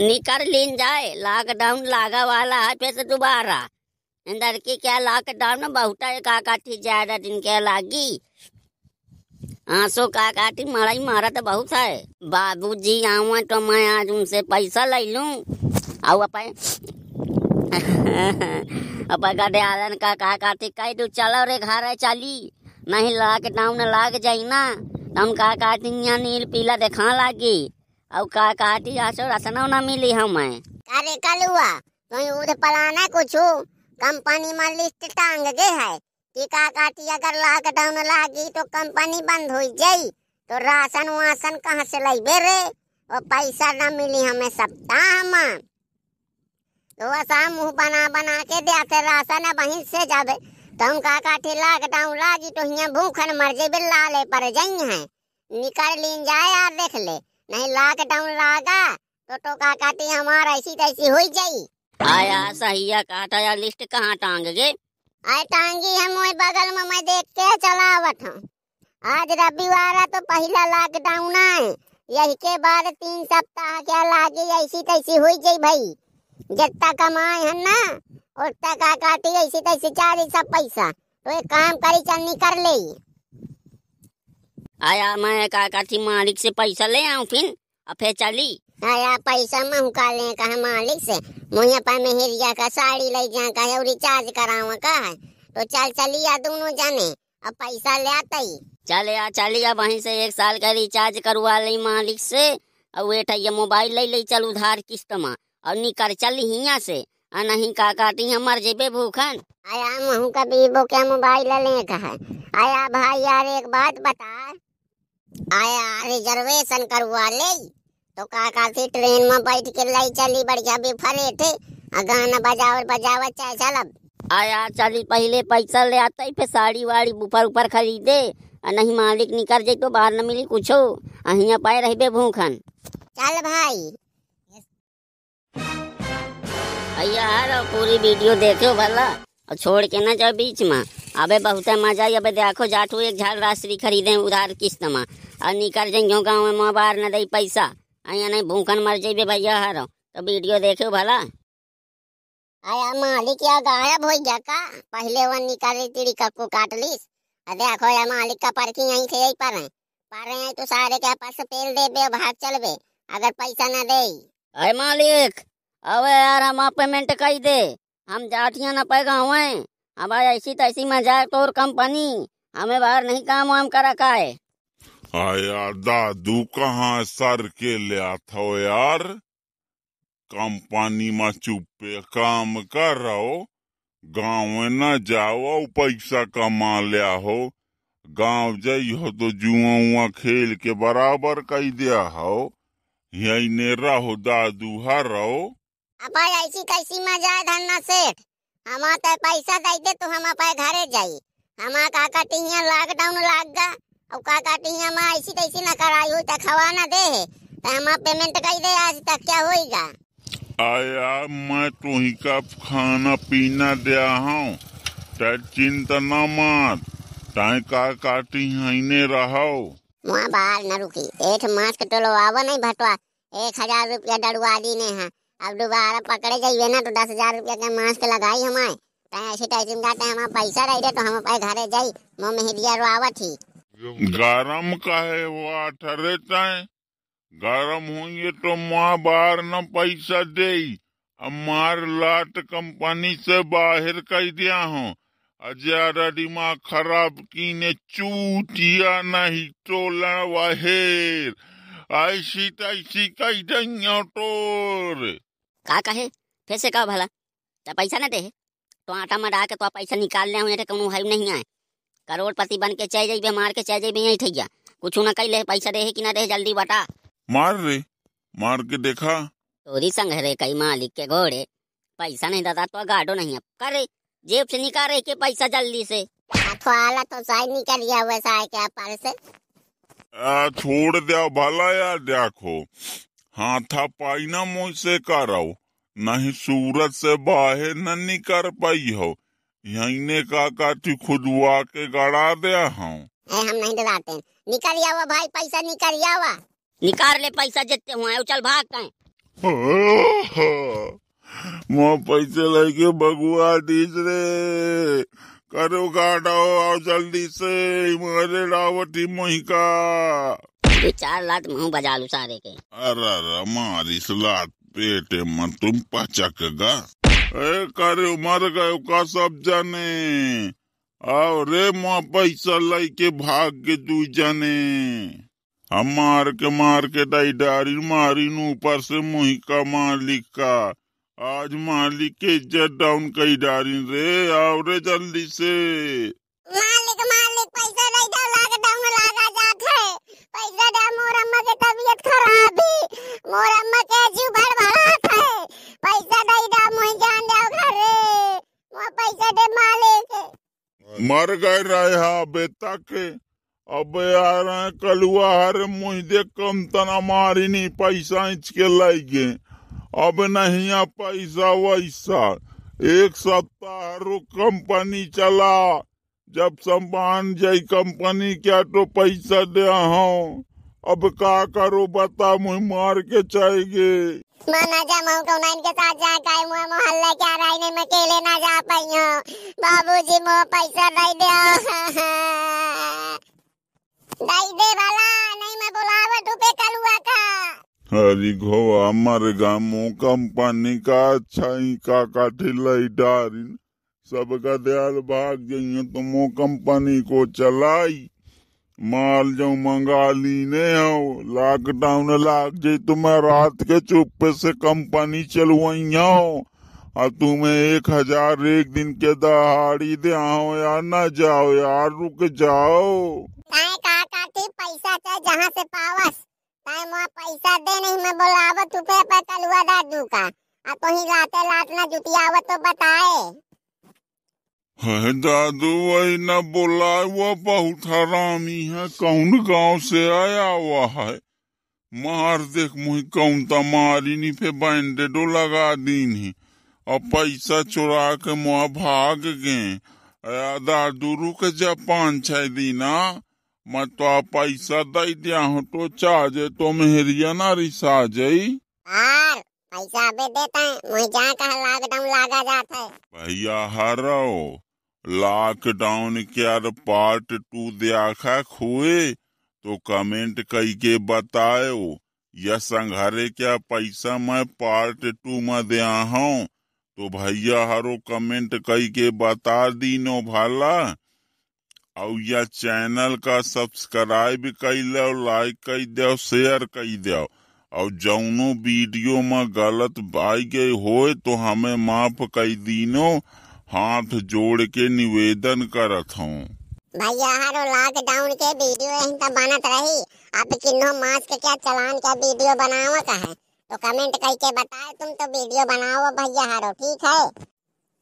निकर लीन जाए लॉकडाउन लागा वाला है फिर से दोबारा। अंदर की क्या लॉकडाउन में बहुत काकाठी ज़्यादा दिन के लागी? आँसू काकाठी मड़ाई मारा तो बहुत है। बाबूजी आवा तो मैं आज उनसे पैसा ले लूँ। और अपन। अपन गधे आलन का काकाठी कह दू, चलो रे घर चली। नहीं लॉकडाउन लाग जाई ना। तो हम काकाठी यहाँ नील पीला देखा लागी। और काकाठी आसो रसना ना मिली हमें। अरे कलुआ तुम उधर पलाना कुछ? कंपनी में लिस्ट टांग गए है। कि का काटी अगर लॉकडाउन लागी तो कंपनी बंद हो जाई तो राशन वासन कहाँ से लाइबे रे? और पैसा न मिली हमें सप्ताह में। तो ऐसा मुँह बना बना के देते राशन वहीं से जाबे। तो हम का काटी लॉकडाउन लागी तो यहाँ भूखन मर जेबे लाले पर जाई हैं निकल लीन जाए यार देख ले। नहीं लॉकडाउन लागा तो तो का काटी हमारा ऐसी तैसी हो जाई। आया सहिया काटा या लिस्ट कहाँ टांग गए आए टांगी हम वही बगल में मैं देख के चलावत हूँ। आज रविवार है तो पहला लॉकडाउन है यही के बाद तीन सप्ताह क्या लागे ऐसी तैसी हुई जाई भाई। जितना कमाए है ना उतना का काटी ऐसी तैसी चार सब पैसा तो एक काम करी चल निकर ले। आया मैं काकाठी मालिक से पैसा ले आऊँ फिर और फिर चली। आया पैसा महू का ले कहा मालिक से मुझे पर मेहरिया का साड़ी ले जा का और रिचार्ज करावा का है। तो चल चलिया दोनों जाने अब पैसा ले आता ही। चले आ चली आ वहीं से एक साल का रिचार्ज करवा ली मालिक से और वेठा ये मोबाइल ले ले चल उधार किस्त में और निकर चल हिया से। आ नहीं काकाटी हम मर जेबे भूखन। आया महू का बीबो क्या मोबाइल ले का है? आया भाई यार एक बात बता। आया रिजर्वेशन करवा ले। तो काका से ट्रेन में बैठ के लाई चली बढ़िया बेफरे थे। आ गाना बजावत बजावत चाहे चलब। आया चली पहले पैसा ले आता ही फिर साड़ी वाड़ी ऊपर ऊपर खरीदे। आ नहीं मालिक निकर जाई तो बाहर न मिली कुछ। आ हिया पाए रहबे भूखन। चल भाई। भैया पूरी वीडियो देखो भला। और छोड़ के ना जाओ बीच में। अबे बहुत मज़ा आई। अबे देखो जाटू एक झाड़ राशि खरीदे उधार किस्त में। और निकल जाइयो गाँव में मोबाइल न दई पैसा। अया नहीं भूखन मर जाइबे भैया हारो। तो वीडियो देखो भला। आया मालिक या गायब हो गया का पहले वो निकाली तिड़ी कक्को काट लीस आ देखो या मालिक का परखी यहीं थे यही पर है। पर हैं तो सारे के पास तेल दे बे भाग चलबे अगर पैसा न दे। अरे मालिक अबे यार हम पेमेंट कही दे। हम जाटियाँ न पे गाँव है अब ऐसी तैसी मज़ाक तोर कंपनी। हमें बाहर नहीं काम वाम करा का है। आया दादू कहाँ सर के ले आता हो यार? कंपनी में चुपे काम कर रहो गाँव न जाओ पैसा कमा लिया हो। गाँव जाइ हो तो जुआ उआ खेल के बराबर कही दिया हो। यही ने रहो दादू हर रहो। अब ऐसी कैसी मज़ा है धन्ना सेठ हम तो पैसा दे दे तो हम अपने घरे जाई। हम काका टिहिया लॉकडाउन लाग गा और काका टिहिया में ऐसी तैसी न कराई हुई तो खवा न दे। तो हम पेमेंट कर दे आज तक क्या होएगा आया मैं तुही का खाना पीना दिया हूँ ते चिंता न मत ताई का काटी हईने रहो। मुआ बाहर न रुकी। एक मास्क टोलवावा नहीं भटवा। एक हज़ार रुपया डरवा दी ने है। अब दोबारा पकड़े जाइए ना तो दस हज़ार रुपया का मास्क लगाई हमारे तो ऐसे टाइम का हम पैसा रह दे तो हम अपने घरे जाई, मुँह में हिरिया रोआवा थी गरम काहे वाटर ताए गरम हुई तो माँ बाहर न पैसा दे मार लाट कंपनी से बाहर कर दिया हूँ। अजारा दिमाग खराब कीने चूटिया नहीं टोला वहेर ऐसी तैसी कह दिया टोर का कहे? फिर से कहो भला। तो पैसा ना दे। तो आटा में डाल के तो पैसा निकाल ले हूँ कोनो है नहीं आए। करोड़पति बन के चल जाइबे मार के चल जाइबे यही ठैया कुछ ना कही ले पैसा दे कि ना दे जल्दी बता मार रे? मार के देखा? तोरी संग रे कई मालिक के घोड़े। पैसा नहीं दादा तो गाडो नहीं है करे जेब से निकाले के पैसा जल्दी से। अथवाला तो साइड निकल गया वैसा है क्या पर से। आ, छोड़ दिया भला यार देखो। हाथा पाई ना मुझसे करो नहीं सूरत से बाहर न निकर पाई हो। यही ने का काटी खुदवा के गड़ा दिया हूँ। हम नहीं डराते निकल आवा भाई पैसा निकल आवा निकाल ले पैसा जितने हुए चल भाग कहीं। मोह पैसे लेके बगुआ डीज रे। करो गाड़ो आओ जल्दी से मारे रावटी मोहिका। चार लात मुँह बजा लू सारे के। अरे अरे मारी सलाद तुम पचकगा ए, करे मर गए का सब जाने? आओ रे माँ, पैसा लेके भाग के दू जाने। हम मार के मार के डाई डारी मारी ऊपर से मुही का मालिक का। आज मालिक के इज़्ज़त डाउन कई डारी रे, आओ रे जल्दी से। मालिक मालिक, पैसा नहीं दो लॉकडाउन लगा जात है। पैसा मोर अम्मा के तबीयत खराब है। मोर अम्मा के जीव भड़बड़ात है। पैसा दे दो जान घरे। मोर पैसा दे मालिक। मर गए रहे हा बेटा के। अब यार कलुआ, हर मुझ दे कम तना मारी नहीं, पैसा इंच के लगे अब नहीं आ पैसा वैसा। एक सप्ताह रुक कंपनी चला। जब संभान जाई कंपनी, क्या तो पैसा दे हूँ। अब का करो बता मुझ मार के चाहिए मैं ना जा मैं को नाइन के साथ जा मैं मोहल्ले के राय ने मैं अकेले ना जा पाई हूँ। बाबूजी मो पैसा दे दे। दे दे वाला नहीं मैं बुलावे तू कलुआ का। हरी घोवा मर गामो कंपनी का अच्छा ही का काठी लई डारी सबका दयाल भाग जाइए तो मो कंपनी को चलाई। माल जो मंगा ली ने हो लॉकडाउन लाग जाई तुम्हें रात के चुप्पे से कंपनी चलवाई हो। और तुम्हें एक हज़ार एक दिन के दहाड़ी दे आओ यार ना जाओ यार रुक जाओ। का काटी पैसा चाहे जहाँ से पावस पैसा दे नहीं, मैं बुलावे तू पे कलुआ दादू का। आ तो ही लाते लात ना जुटियावत तो बताए। है दादू वही न बोला वो बहुत हरामी है कौन गाँव से आया हुआ है? मार देख मुही कौन तमारी नी पे बैंडेडो लगा दी नी और पैसा चुरा के मुआ भाग गए। दादू रुक जा पाँच छह दीना मैं तो आप पैसा दे दिया हूँ तो चाहे तो मेहरिया ना रिसा जाई पैसा अबे देता है मुझे जहाँ कहा लॉकडाउन लागा जाता है। भैया हरो लॉकडाउन क्या पार्ट टू देखा खुए तो कमेंट कई के बतायो या संघारे क्या पैसा मैं पार्ट टू में दिया हूँ? तो भैया हरो कमेंट कई के बता दीनो भाला। और या चैनल का सब्सक्राइब कई लो लाइक कई दो शेयर कई दो। और जौनो वीडियो में गलत आई गई होए तो हमें माफ़ कई दीनो। हाथ जोड़ के निवेदन करत हूँ। भैया, हरो लॉकडाउन के वीडियो बनत रही। आप किन्नो क्या चलान का वीडियो है? तो कमेंट करके बताए तुम तो वीडियो बनाओ भैया हारो, ठीक है?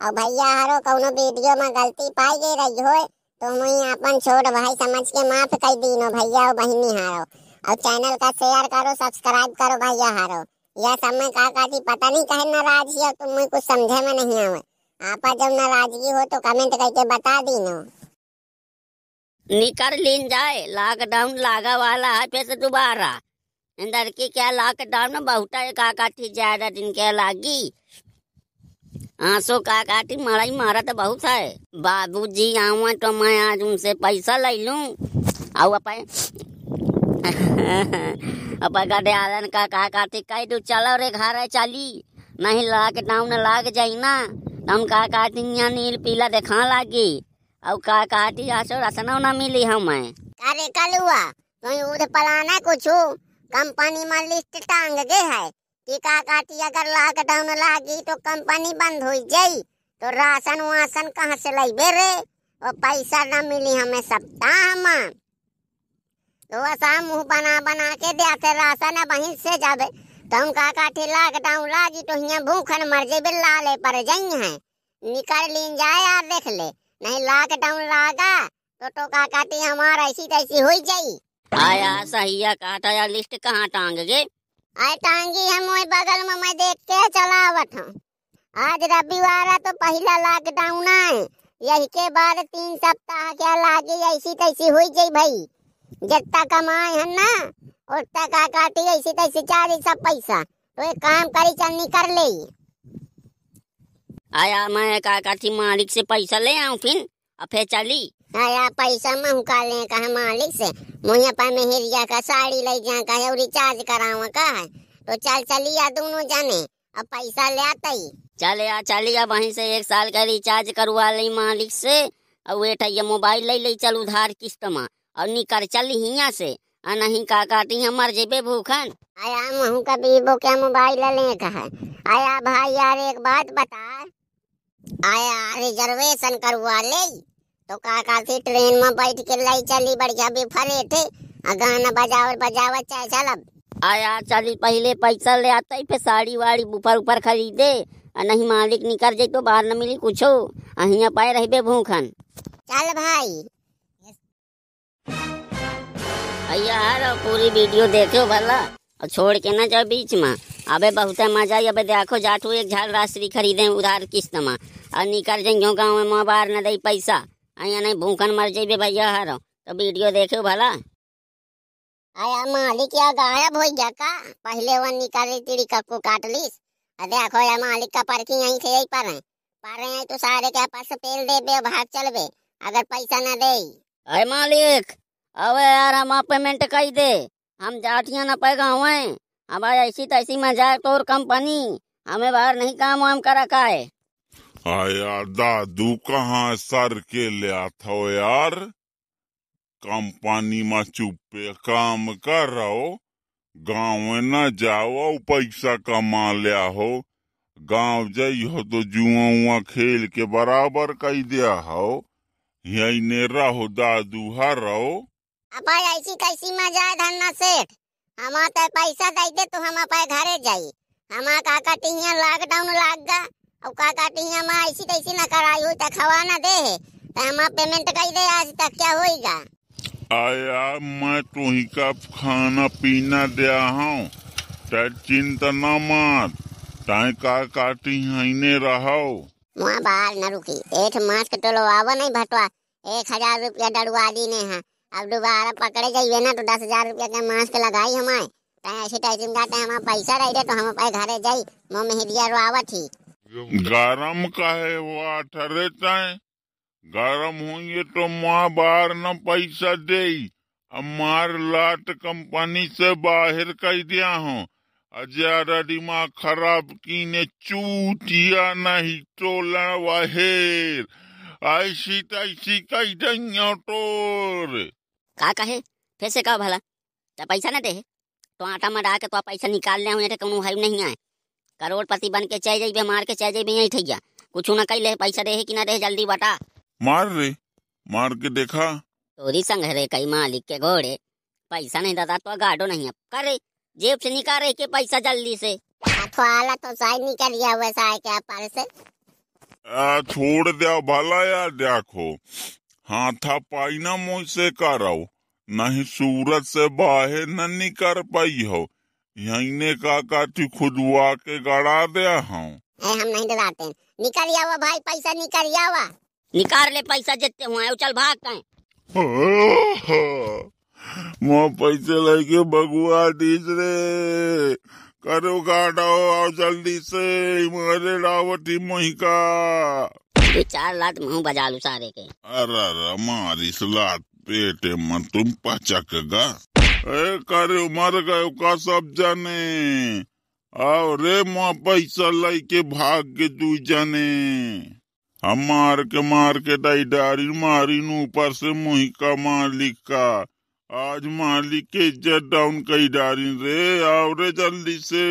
और भैया हारो, कौनो वीडियो में गलती पाई गई रही हो तो मुई अपन छोट भाई समझ के माफ़ कर दीनो भैया और बहनी हारो। और चैनल का शेयर करो सब्सक्राइब करो भैया हारो। यह में का पता नहीं कहे नाराज़गी हो तुम कुछ समझे में नहीं आवे। आपा जब नाराज़गी हो तो कमेंट करके बता दीनो। निकर लीन जाए लॉकडाउन लागा वाला है फिर से दोबारा। अंदर की क्या लॉकडाउन में बहुत काका थी ज़्यादा दिन के लागी। आँसू काकाटी मड़ाई मारा तो बहुत है। बाबूजी आवा तो मैं आज उनसे पैसा ले लूँ। और अपन अपन गधे आलन का काकाटी कह दू, चलो रे, घर चली। नहीं लॉकडाउन लाग जाई ना। तो हम काकाटी यहाँ नील पीला देखा लागी। और काकाटी आसो रसना ना मिली हमें। अरे कलुआ तुम उधर पलाना कुछ? कंपनी में लिस्ट टांग गए है कि का काटी अगर लॉकडाउन लागी तो कंपनी बंद हो जाई तो राशन वासन कहाँ से लेबे रे? और पैसा न मिली हमें सप्ताह में। तो ऐसा मुँह बना बना के देते राशन वहीं से जाबे। तो हम का काटी लॉकडाउन लागी तो यहाँ भूखन मर जेबे लाले पर जाई है। निकल लीन जाए यार देख ले नहीं लॉकडाउन लागा तो तो का काटी हमारा ऐसी तैसी हो जाई। आया सहिया काटा या लिस्ट कहाँ टांग गए आई टांगी है मोई बगल में मैं देख के चलावत हूँ। आज रविवार है तो पहला लॉकडाउन है यही के बाद तीन सप्ताह क्या लागे ऐसी तैसी हुई जाई भाई। जितना कमाए है ना उतना का काटी ऐसी तैसी चार सब पैसा। तो एक काम करी चल निकर ले। आया मैं का काठी मालिक से पैसा ले आऊँ फिर और फिर चली। आया पैसा महू का ले कहा मालिक से। मुझे पर मेहरिया का साड़ी ले जा का और रिचार्ज करावा का है। तो चल चली चलिया दोनों जाने अब पैसा ले आता ही। चले आ चली आ वहीं से एक साल का रिचार्ज करवा ले मालिक से और वेठा ये मोबाइल ले ले चल उधार किस्त में। और निकल चल हिया से। नहीं का काटी हम मर जेबे भूखन। आया महू का बीबो क्या मोबाइल ले का है। आया भाई यार एक बात बता। आया रिजर्वेशन करवा ले। तो काका से ट्रेन में बैठ के लाई चली बढ़िया बेफरे थे। आ गाना बजावर बजावा चाहे चलब। आया चली पहले पैसा ले आता ही फिर साड़ी वाड़ी ऊपर ऊपर खरीदे। आ नहीं मालिक निकल जाई तो बाहर न मिली कुछो। अहिया पाए रहबे भूखन। चल भाई यार पूरी वीडियो देखो भला। और छोड़ के ना जाओ बीच में। अबे बहुत मज़ा आई अबे देखो जाटू एक झाड़ राशि खरीदे उधार किस्त में। और निकल जाइयो गाँव में माँ बाहर न दई पैसा। अहिया नहीं भूखन मर जाइबे भैया हारो तो वीडियो देखो भला। आया मालिक या गायब हो गया का? पहले वो निकाली तिड़ी कक्को काट लीस। आ देखो या मालिक का पार्किंग यहीं से यही पर है। पर हैं तो सारे के पास पेल दे बे भाग चलबे अगर पैसा न दे अरे मालिक! अबे यार, हम आप पेमेंट कही दे। हम जाटिया न पे गाँव है अब ऐसी तैसी मज़ाक तोर कंपनी, हमें बाहर नहीं काम वाम करा का है। आया दादू कहाँ सर के ले आता हो यार? कंपनी में चुपे काम कर रहो गाँव में न जाओ पैसा कमा लिया हो गाँव जाइ हो तो जुआ उआ खेल के बराबर कही दिया हो यही ने रहो, दादू हर रहो। अब ऐसी कैसी मज़ा है धन्ना सेठ हम तो पैसा दे दे तो हम अपने घरे जाई। हमा काका टिहिया लॉकडाउन लाग गा और काका टिहिया में ऐसी तैसी न कराई हुई तो खवा न दे तो हम पेमेंट कर दे आज तक क्या होएगा? आया मैं तुही का खाना पीना दिया हूँ ते चिंता न मत ताई का काटी हईने रहो। मुआ बाहर न रुकी। एक मास्क टोलवावा नहीं भटवा। एक हज़ार रुपया डरवा दी ने है। अब दोबारा पकड़े जाइए ना तो दस हज़ार रुपया का मास्क लगाई हमारे ऐसे टाइम जाते हम पैसा तो हम अपने घरे जाई गरम का ताए गरम होंगे तो माँ बाहर न पैसा दे मार लाट कंपनी से बाहर कर दिया हूँ ज़्यादा दिमाग खराब की ने चूटिया नहीं टोला वहेर। ऐसी तैसी कही दैया तोर। का कहे? फिर से कहो भला। तो पैसा न दे। तो आटा में डाल के तो पैसा निकाल ले हूँ कौन है नहीं आए। करोड़पति बन के चाह जाइबे मार के चाह जाइबे यही ठैया। कुछ न कही ले पैसा दे कि ना दे जल्दी बता। मार रे। मार के देखा। तोरी संग रे कई मालिक के घोड़े। पैसा नहीं दादा तो गाडो नहीं अब। करे जेब से निकाले के पैसा जल्दी से। अथवाला तो शायद निकल गया वैसा है क्या पर से। आ, छोड़ दिया भला यार देखो। हाथा पाई ना मुझसे करो नहीं सूरत से बाहर न निकर पाई हो। यही ने का काटी खुदवा के गड़ा दिया हूँ। हम नहीं डराते निकल जावा भाई पैसा निकल जावा निकाल ले पैसा जितने हुए चल भाग कहीं। मैं पैसे लेके बगुआ दीज रे। करो गाड़ो आओ जल्दी से मारे रावटी मोहिका। चार लात मुँह बजा लू सारे के। अरे अरे मारी सलाद तुम पचकगा ए, करे मर गए का सब जाने? आओ रे, माँ पैसा लेके भाग के तू जाने। हम मार के मार के दाई डारी मारी ऊपर से मोहिका मालिक का। आज मालिक के इज़्ज़त डाउन कई डारी रे, आओ रे जल्दी से।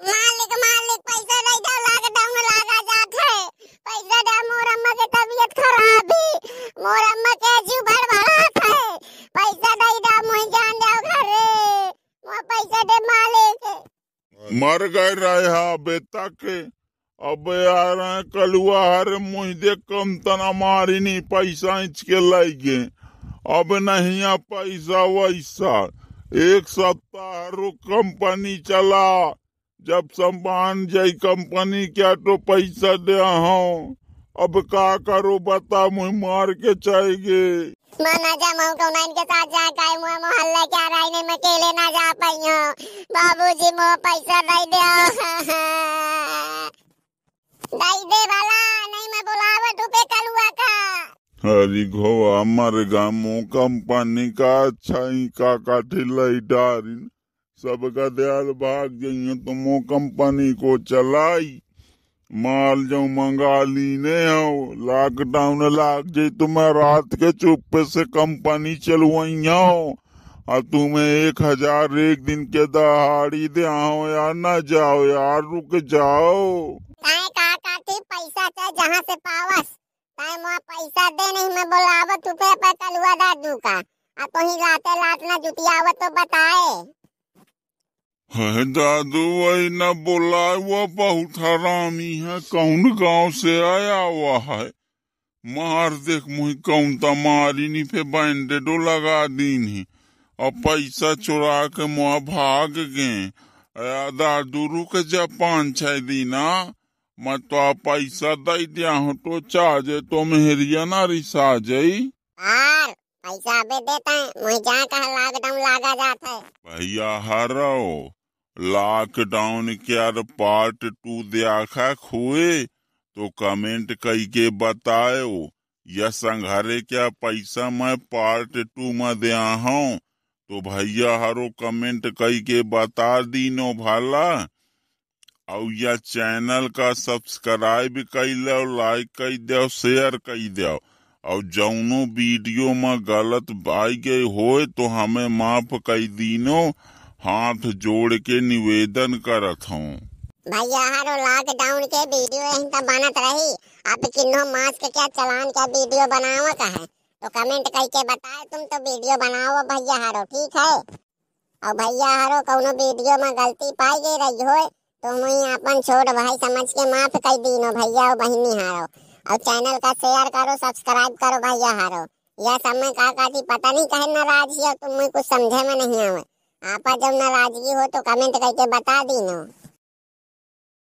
मालिक मालिक, पैसा नहीं दो लॉकडाउन लगा जात। है पैसा दे, मोर अम्मा के तबीयत खराब है मोर अम्मा के जीव है पैसा दे दो मोहि जान जाओ घरे। मोर पैसा दे मालिक। मर गए रहे हा बेटा के अब यार कलुआ हर मुझे कम तना मारी नहीं, पैसा इंच के लगे अब नहीं आ पैसा वैसा। एक सप्ताह रुक, कंपनी चला। जब सामान जाई कंपनी क्या तो पैसा दे हूँ। अब का करो बता मुझे मार के चाहिए माना जा मऊ को साथ जा मैं अकेले ना जा बाबूजी मो पैसा दे दे। दे दे नहीं मैं कलुआ का हरी घोवा मर गामो कंपनी का अच्छा का काठी लई सबका दयाल भाग जाइए तो मो कंपनी को चलाई। माल जो मंगा ली ने हो, लॉकडाउन लाग जाई तो मैं रात के चुप्पे से कंपनी चलवाई हो। और तुम्हें एक हज़ार एक दिन के दहाड़ी दे आओ यार ना जाओ, यार रुक जाओ। का काठी पैसा चाहे जहाँ से पावस पैसा दे नहीं, मैं बुलावा टूपे पे कलुआ दादू का। आ तो ही लाते ना तो बताए। है दादू वही न बोला वो बहुत हरामी है। कौन गाँव से आया हुआ है? मार देख मुही कौन तमारी नी पे बैंडेडो लगा दीनी और पैसा चुरा के मुआ भाग गए। दादू रुक जा पाँच छह दीना मैं तो आप पैसा दे दिया हूँ तो चाहे तो मेहरिया ना रिसा जाई। पैसा अबे देता है मुझे जहाँ कहा लॉकडाउन लागा जाता है। भैया हरो लॉकडाउन क्या पार्ट टू देखा खुए तो कमेंट कई के बताओ या संघारे क्या पैसा मैं पार्ट टू में दिया हूँ? तो भैया हरो कमेंट कई के बता दीनो भाला। और या चैनल का सब्सक्राइब कई लो लाइक कई दो शेयर कई दो और। जौनो वीडियो में गलत आई गई हो तो हमें माफ़ कई दीनो। हाथ जोड़ के निवेदन करत हूँ। भैया लॉकडाउन के वीडियो बनत रही। अब किन्नो मास्क चलान क्या वीडियो का है? तो कमेंट करके बताए, तुम तो वीडियो बनाओ भैया हरो, ठीक है? और भैया हरो, कौनो वीडियो में गलती पाई गई रही हो तो मुई अपन छोट भाई समझ के माफ़ कर दीनो भैया और बहनी हारो। और चैनल का शेयर करो सब्सक्राइब करो भैया हारो। यह समय का काटी पता नहीं कहे नाराज़ हो तुम कुछ समझे में नहीं आवे। आपा जब नाराज़गी हो तो कमेंट करके बता दीनो।